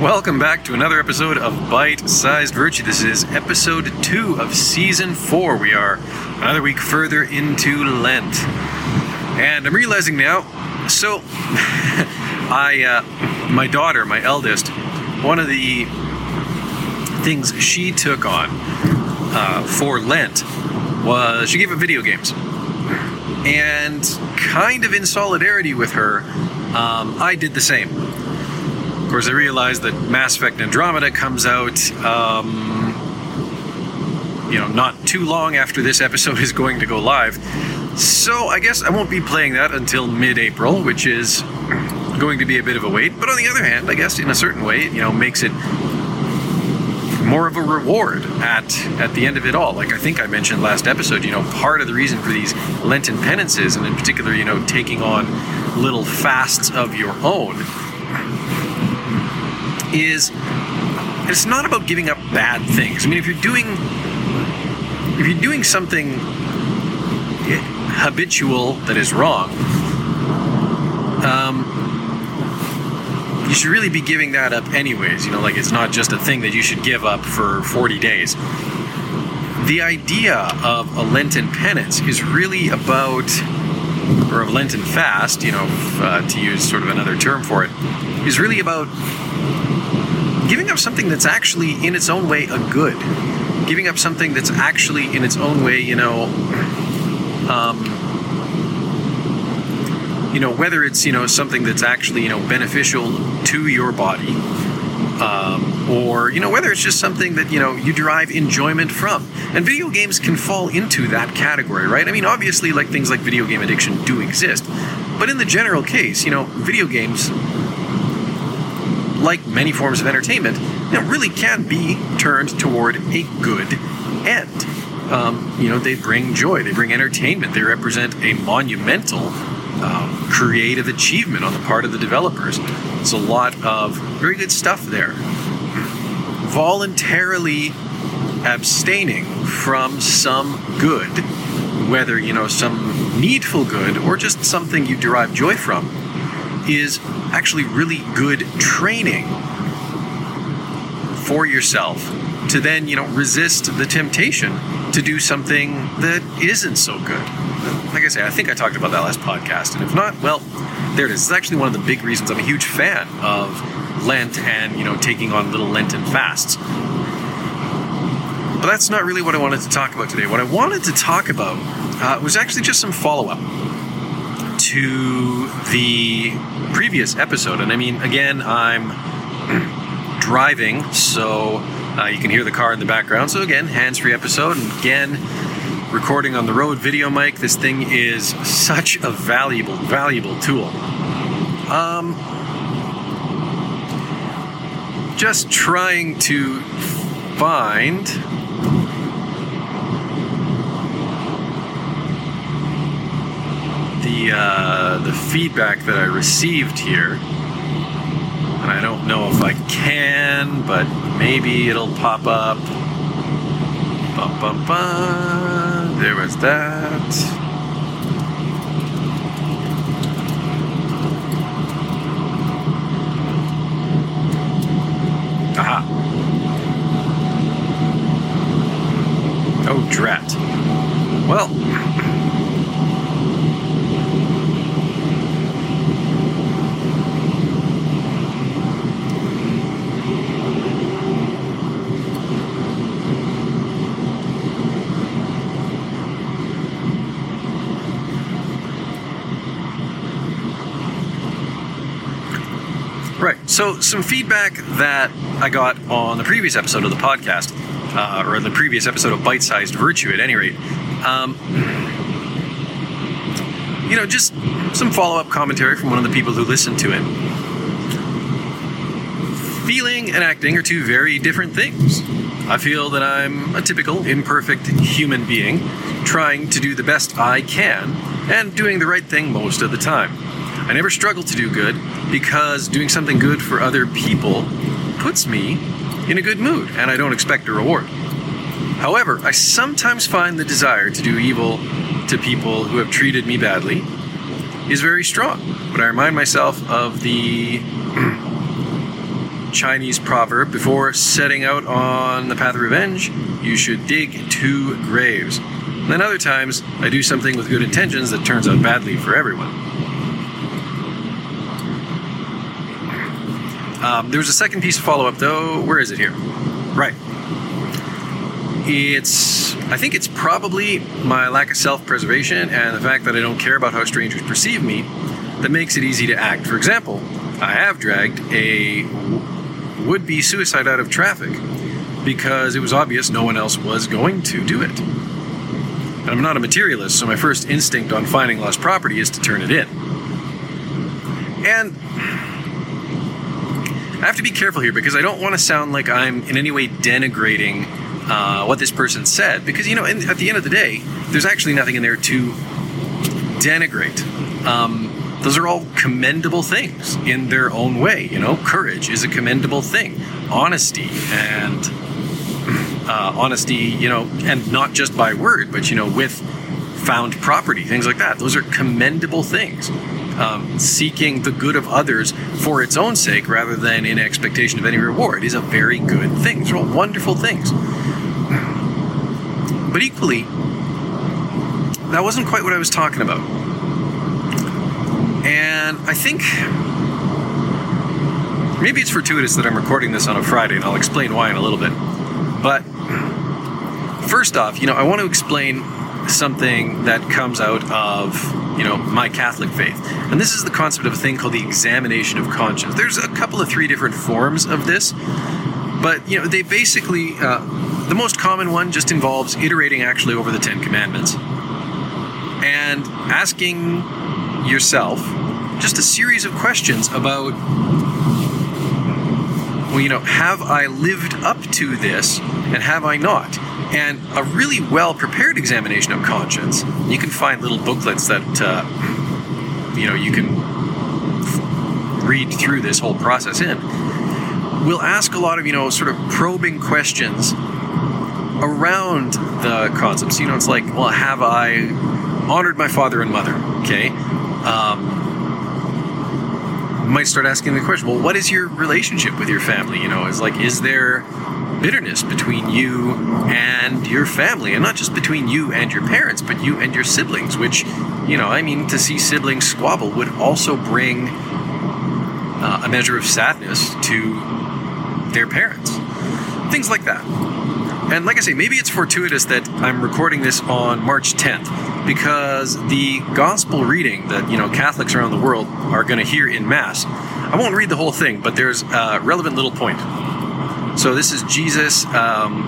Welcome back to another episode of Bite Sized Virtue. This is episode two of season four. We are another week further into Lent. And I'm realizing now, so I, uh, my daughter, my eldest, one of the things she took on uh, for Lent was she gave up video games. And kind of in solidarity with her, um, I did the same. Of course, I realized that Mass Effect Andromeda comes out, um, you know, not too long after this episode is going to go live. So I guess I won't be playing that until mid-April, which is going to be a bit of a wait. But on the other hand, I guess in a certain way, you know, makes it more of a reward at at the end of it all. Like I think I mentioned last episode, you know, part of the reason for these Lenten penances, and in particular, you know, taking on little fasts of your own, is it's not about giving up bad things. I mean, if you're doing if you're doing something habitual that is wrong, um, you should really be giving that up anyways. You know, like it's not just a thing that you should give up for 40 days. The idea of a Lenten penance is really about, or of Lenten fast, you know, uh, to use sort of another term for it, is really about giving up something that's actually in its own way a good. Giving up something that's actually in its own way, you know, um, you know whether it's you know something that's actually you know beneficial to your body um, or you know whether it's just something that you know you derive enjoyment from. And video games can fall into that category right? I mean obviously like things like video game addiction do exist. But in the general case you know video games like many forms of entertainment you know, really can be turned toward a good end um, you know they bring joy they bring entertainment they represent a monumental um, creative achievement on the part of the developers. It's a lot of very good stuff there. Voluntarily abstaining from some good, whether you know some needful good or just something you derive joy from, is actually really good training for yourself to then you know resist the temptation to do something that isn't so good like I say, I think I talked about that last podcast, and if not, well, there it is. It's actually one of the big reasons I'm a huge fan of Lent and you know taking on little Lenten fasts. But that's not really what I wanted to talk about today. What I wanted to talk about uh, was actually just some follow up to the previous episode, and I mean, again, I'm driving, so uh, you can hear the car in the background. So again, hands-free episode, and again recording on the road video mic. This thing is such a valuable, valuable tool. Um, just trying to find the uh, the feedback that I received here. And I don't know if I can, but maybe it'll pop up. Bum, bum, bum. There was that. Aha. Oh, drat. Well. Right. So, some feedback that I got on the previous episode of the podcast, uh, or the previous episode of Bite Sized Virtue, at any rate. Um, you know, just some follow up commentary from one of the people who listened to it. Feeling and acting are two very different things. I feel that I'm a typical, imperfect human being, trying to do the best I can and doing the right thing most of the time. I never struggle to do good because doing something good for other people puts me in a good mood and I don't expect a reward. However, I sometimes find the desire to do evil to people who have treated me badly is very strong. But I remind myself of the Chinese proverb before setting out on the path of revenge, you should dig two graves. And then other times, I do something with good intentions that turns out badly for everyone. Um, there was a second piece of follow up, though. Where is it here? Right. It's, I think it's probably my lack of self preservation and the fact that I don't care about how strangers perceive me that makes it easy to act. For example, I have dragged a would be suicide out of traffic because it was obvious no one else was going to do it. And I'm not a materialist, so my first instinct on finding lost property is to turn it in. And I have to be careful here because I don't want to sound like I'm in any way denigrating uh, what this person said because, you know, in, at the end of the day, there's actually nothing in there to denigrate. Um, those are all commendable things in their own way. You know, courage is a commendable thing. Honesty and uh, honesty, you know, and not just by word, but you know, with found property, things like that. Those are commendable things. Um, seeking the good of others for its own sake rather than in expectation of any reward is a very good thing. These are all wonderful things. But equally, that wasn't quite what I was talking about. And I think maybe it's fortuitous that I'm recording this on a Friday, and I'll explain why in a little bit. But first off, you know, I want to explain something that comes out of you know my Catholic faith, and this is the concept of a thing called the examination of conscience. There's a couple of three different forms of this, but you know they basically uh, the most common one just involves iterating actually over the Ten Commandments and asking yourself just a series of questions about well, you know, have I lived up to this and have I not? And a really well prepared examination of conscience, you can find little booklets that, uh, you know, you can read through this whole process in. We'll ask a lot of, you know, sort of probing questions around the concepts. You know, it's like, well, have I honored my father and mother? Okay. Um, might start asking the question, well, what is your relationship with your family? You know, is like, is there bitterness between you and your family, and not just between you and your parents, but you and your siblings? Which, you know, I mean, to see siblings squabble would also bring uh, a measure of sadness to their parents. Things like that. And like I say, maybe it's fortuitous that I'm recording this on March 10th because the gospel reading that you know Catholics around the world are going to hear in Mass. I won't read the whole thing, but there's a relevant little point. So this is Jesus. Um,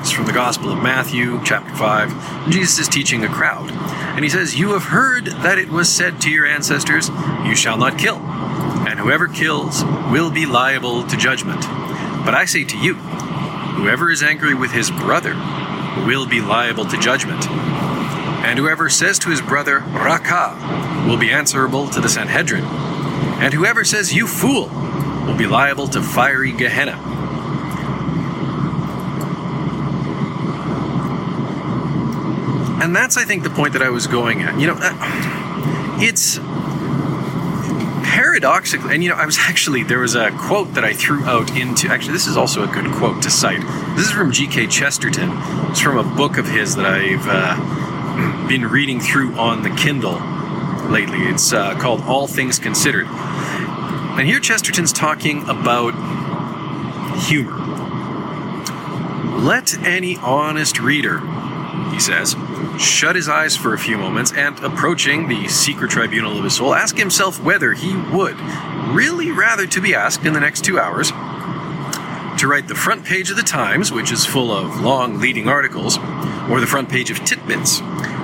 it's from the Gospel of Matthew, chapter 5. Jesus is teaching a crowd. And he says, You have heard that it was said to your ancestors, You shall not kill, and whoever kills will be liable to judgment. But I say to you, Whoever is angry with his brother will be liable to judgment. And whoever says to his brother, Raqa, will be answerable to the Sanhedrin. And whoever says, You fool, will be liable to fiery Gehenna. And that's, I think, the point that I was going at. You know, uh, it's paradoxically, and you know, I was actually, there was a quote that I threw out into, actually, this is also a good quote to cite. This is from G.K. Chesterton. It's from a book of his that I've uh, been reading through on the Kindle lately. It's uh, called All Things Considered. And here Chesterton's talking about humor. Let any honest reader, he says, shut his eyes for a few moments and, approaching the secret tribunal of his soul, ask himself whether he would really rather to be asked in the next two hours to write the front page of the Times, which is full of long leading articles, or the front page of Titbits,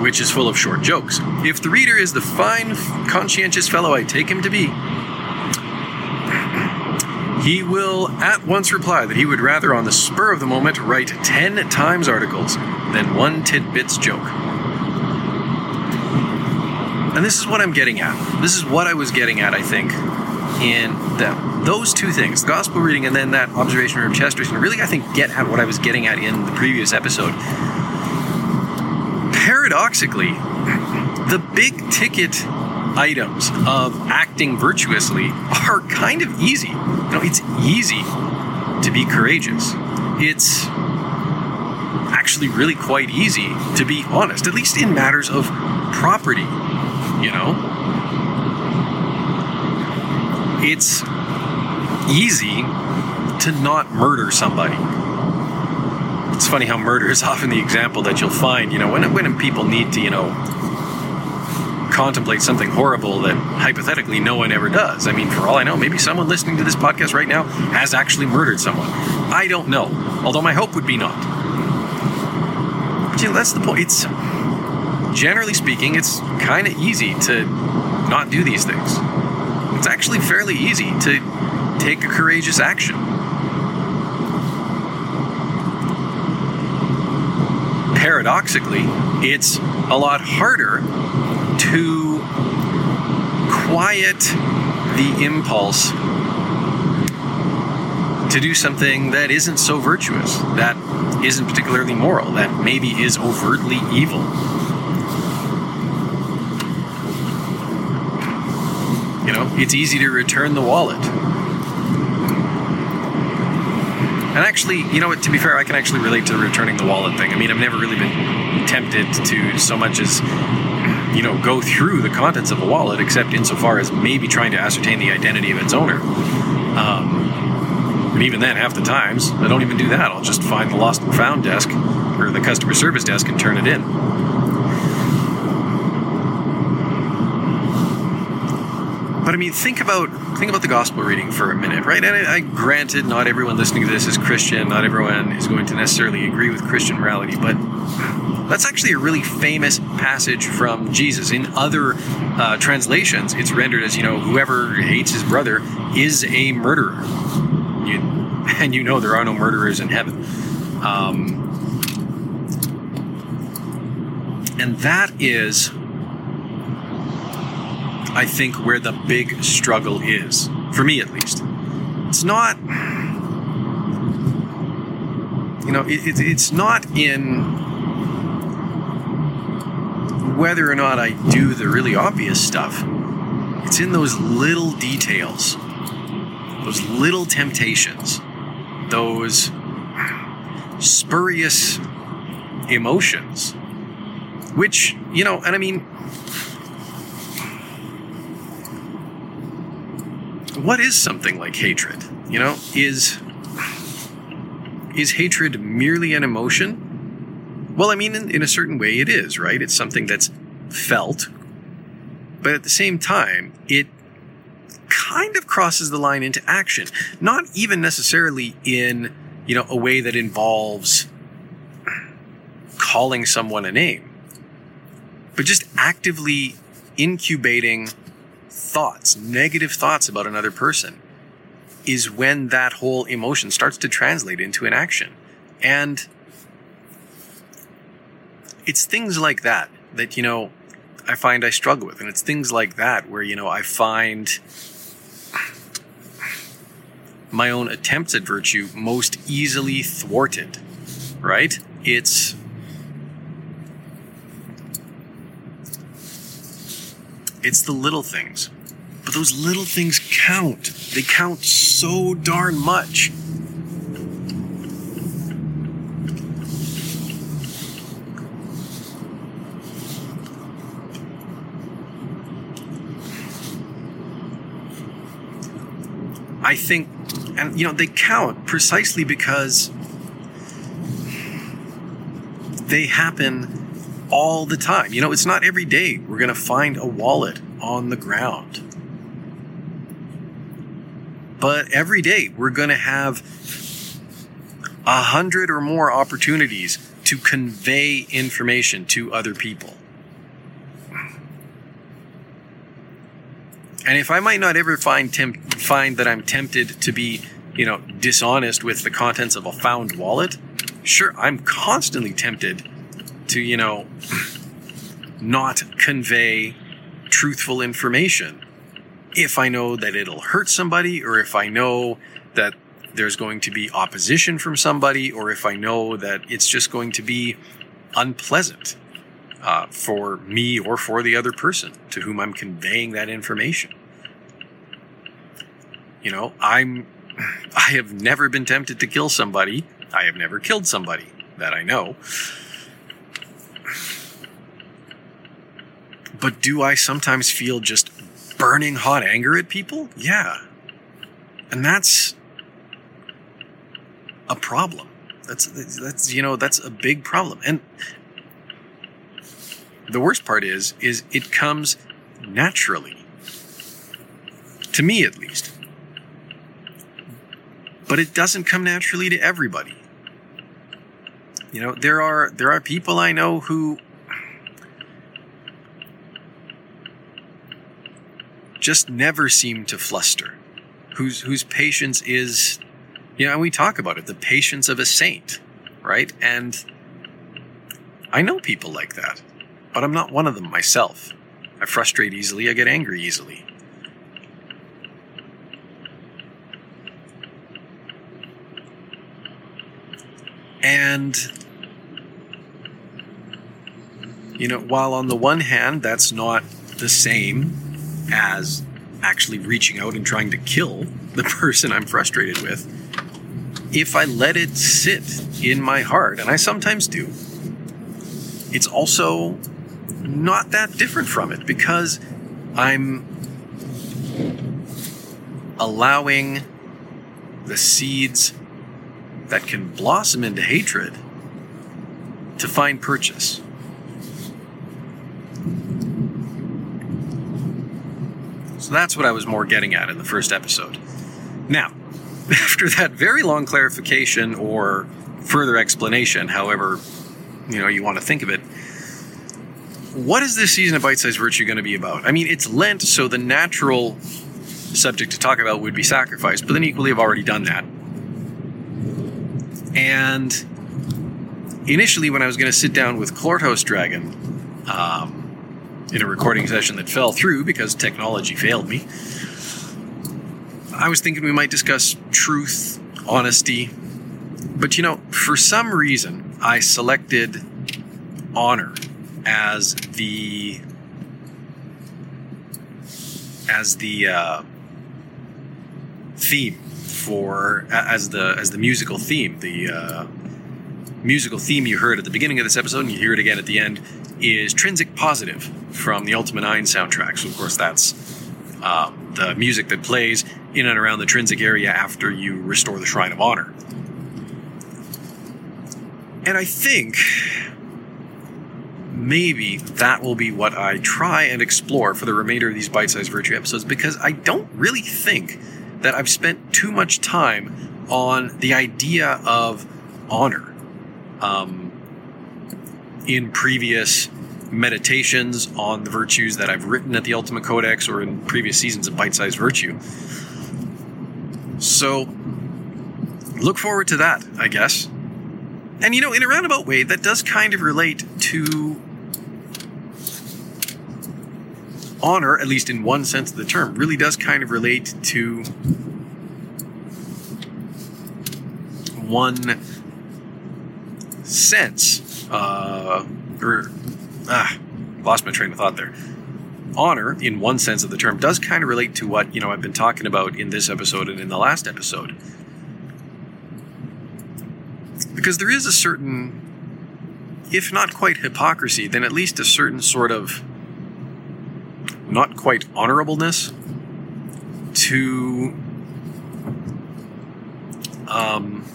which is full of short jokes. If the reader is the fine, conscientious fellow I take him to be, he will at once reply that he would rather, on the spur of the moment, write 10 Times articles than one Titbits joke. And this is what I'm getting at. This is what I was getting at, I think, in that those two things, the gospel reading and then that observation from Chesterton, really, I think, get at what I was getting at in the previous episode. Paradoxically, the big ticket items of acting virtuously are kind of easy. Know, it's easy to be courageous. It's actually really quite easy to be honest, at least in matters of property, you know? It's easy to not murder somebody. It's funny how murder is often the example that you'll find, you know, when, when people need to, you know, contemplate something horrible that hypothetically no one ever does. I mean, for all I know, maybe someone listening to this podcast right now has actually murdered someone. I don't know, although my hope would be not. But know, that's the point. It's generally speaking, it's kind of easy to not do these things. It's actually fairly easy to take a courageous action. Paradoxically, it's a lot harder to quiet the impulse to do something that isn't so virtuous, that isn't particularly moral, that maybe is overtly evil. You know, it's easy to return the wallet. And actually, you know what, to be fair, I can actually relate to the returning the wallet thing. I mean, I've never really been tempted to so much as you know, go through the contents of a wallet, except insofar as maybe trying to ascertain the identity of its owner. Um, even then, half the times, I don't even do that. I'll just find the lost and found desk or the customer service desk and turn it in. But I mean, think about think about the gospel reading for a minute, right? And I, I, granted, not everyone listening to this is Christian. Not everyone is going to necessarily agree with Christian morality, but that's actually a really famous passage from Jesus. In other uh, translations, it's rendered as, you know, whoever hates his brother is a murderer. You, and you know there are no murderers in heaven. Um, and that is, I think, where the big struggle is, for me at least. It's not, you know, it, it, it's not in whether or not I do the really obvious stuff. It's in those little details, those little temptations, those spurious emotions, which, you know, and I mean, what is something like hatred? You know, is is hatred merely an emotion? Well, I mean, in, in a certain way, it is, right? It's something that's felt, but at the same time, it kind of crosses the line into action. Not even necessarily in, you know, a way that involves calling someone a name, but just actively incubating thoughts, negative thoughts about another person is when that whole emotion starts to translate into an action. And it's things like that that, you know, I find I struggle with. And it's things like that where, you know, I find my own attempts at virtue most easily thwarted, right? It's. It's the little things. But those little things count. They count so darn much. I think, and you know, they count precisely because they happen all the time. You know, it's not every day we're going to find a wallet on the ground. But every day we're going to have a hundred or more opportunities to convey information to other people. And if I might not ever find temp- find that I'm tempted to be, you know, dishonest with the contents of a found wallet, sure, I'm constantly tempted to, you know, not convey truthful information if I know that it'll hurt somebody or if I know that there's going to be opposition from somebody or if I know that it's just going to be unpleasant. uh, for me or for the other person to whom I'm conveying that information. You know, I'm I have never been tempted to kill somebody. I have never killed somebody that I know. But do I sometimes feel just burning hot anger at people? Yeah. And that's a problem. That's that's you know, that's a big problem. And the worst part is is it comes naturally. To me at least. But it doesn't come naturally to everybody. You know, there are there are people I know who just never seem to fluster. Whose whose patience is you know, we talk about it, the patience of a saint, right? And I know people like that, but I'm not one of them myself. I frustrate easily, I get angry easily. And, you know, while on the one hand, that's not the same as actually reaching out and trying to kill the person I'm frustrated with, if I let it sit in my heart, and I sometimes do, it's also not that different from it because I'm allowing the seeds that can blossom into hatred to find purchase. So that's what I was more getting at in the first episode. Now, after that very long clarification or further explanation, however you know you want to think of it, what is this season of Bite Size Virtue going to be about? I mean, it's Lent, so the natural subject to talk about would be sacrifice, but then equally I've already done that. And initially, when I was going to sit down with Clorthouse Dragon um, in a recording session that fell through because technology failed me, I was thinking we might discuss truth, honesty. But you know, for some reason, I selected honor as the as the uh, theme for as the as the musical theme. The uh, musical theme you heard at the beginning of this episode, and you hear it again at the end, is "Trinsic Positive" from the Ultima Nine soundtrack. So, of course, that's um, the music that plays in and around the Trinsic area after you restore the Shrine of Honor. And I think maybe that will be what I try and explore for the remainder of these bite sized virtue episodes because I don't really think that I've spent too much time on the idea of honor um, in previous meditations on the virtues that I've written at the Ultima Codex or in previous seasons of Bite Sized Virtue. So, look forward to that, I guess. And you know, in a roundabout way, that does kind of relate to honor, at least in one sense of the term, really does kind of relate to one sense, uh, or ah, lost my train of thought there. Honor, in one sense of the term, does kind of relate to what you know I've been talking about in this episode and in the last episode, because there is a certain, if not quite hypocrisy, then at least a certain sort of not quite honorableness to um,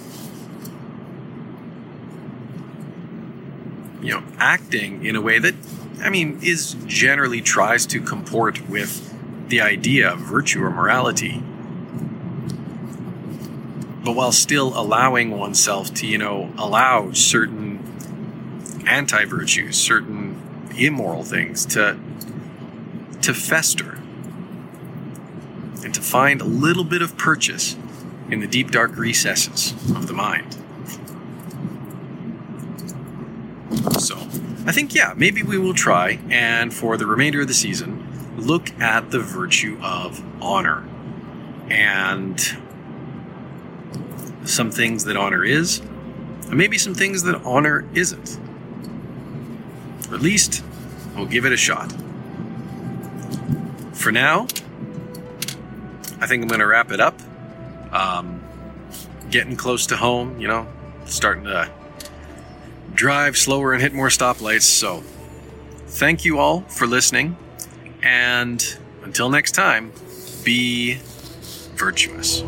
you know acting in a way that I mean is generally tries to comport with the idea of virtue or morality. But while still allowing oneself to you know allow certain anti-virtues certain immoral things to to fester and to find a little bit of purchase in the deep, dark recesses of the mind. So, I think, yeah, maybe we will try and for the remainder of the season, look at the virtue of honor and some things that honor is, and maybe some things that honor isn't. Or at least, we'll give it a shot. For now, I think I'm going to wrap it up. Um, getting close to home, you know, starting to drive slower and hit more stoplights. So, thank you all for listening. And until next time, be virtuous.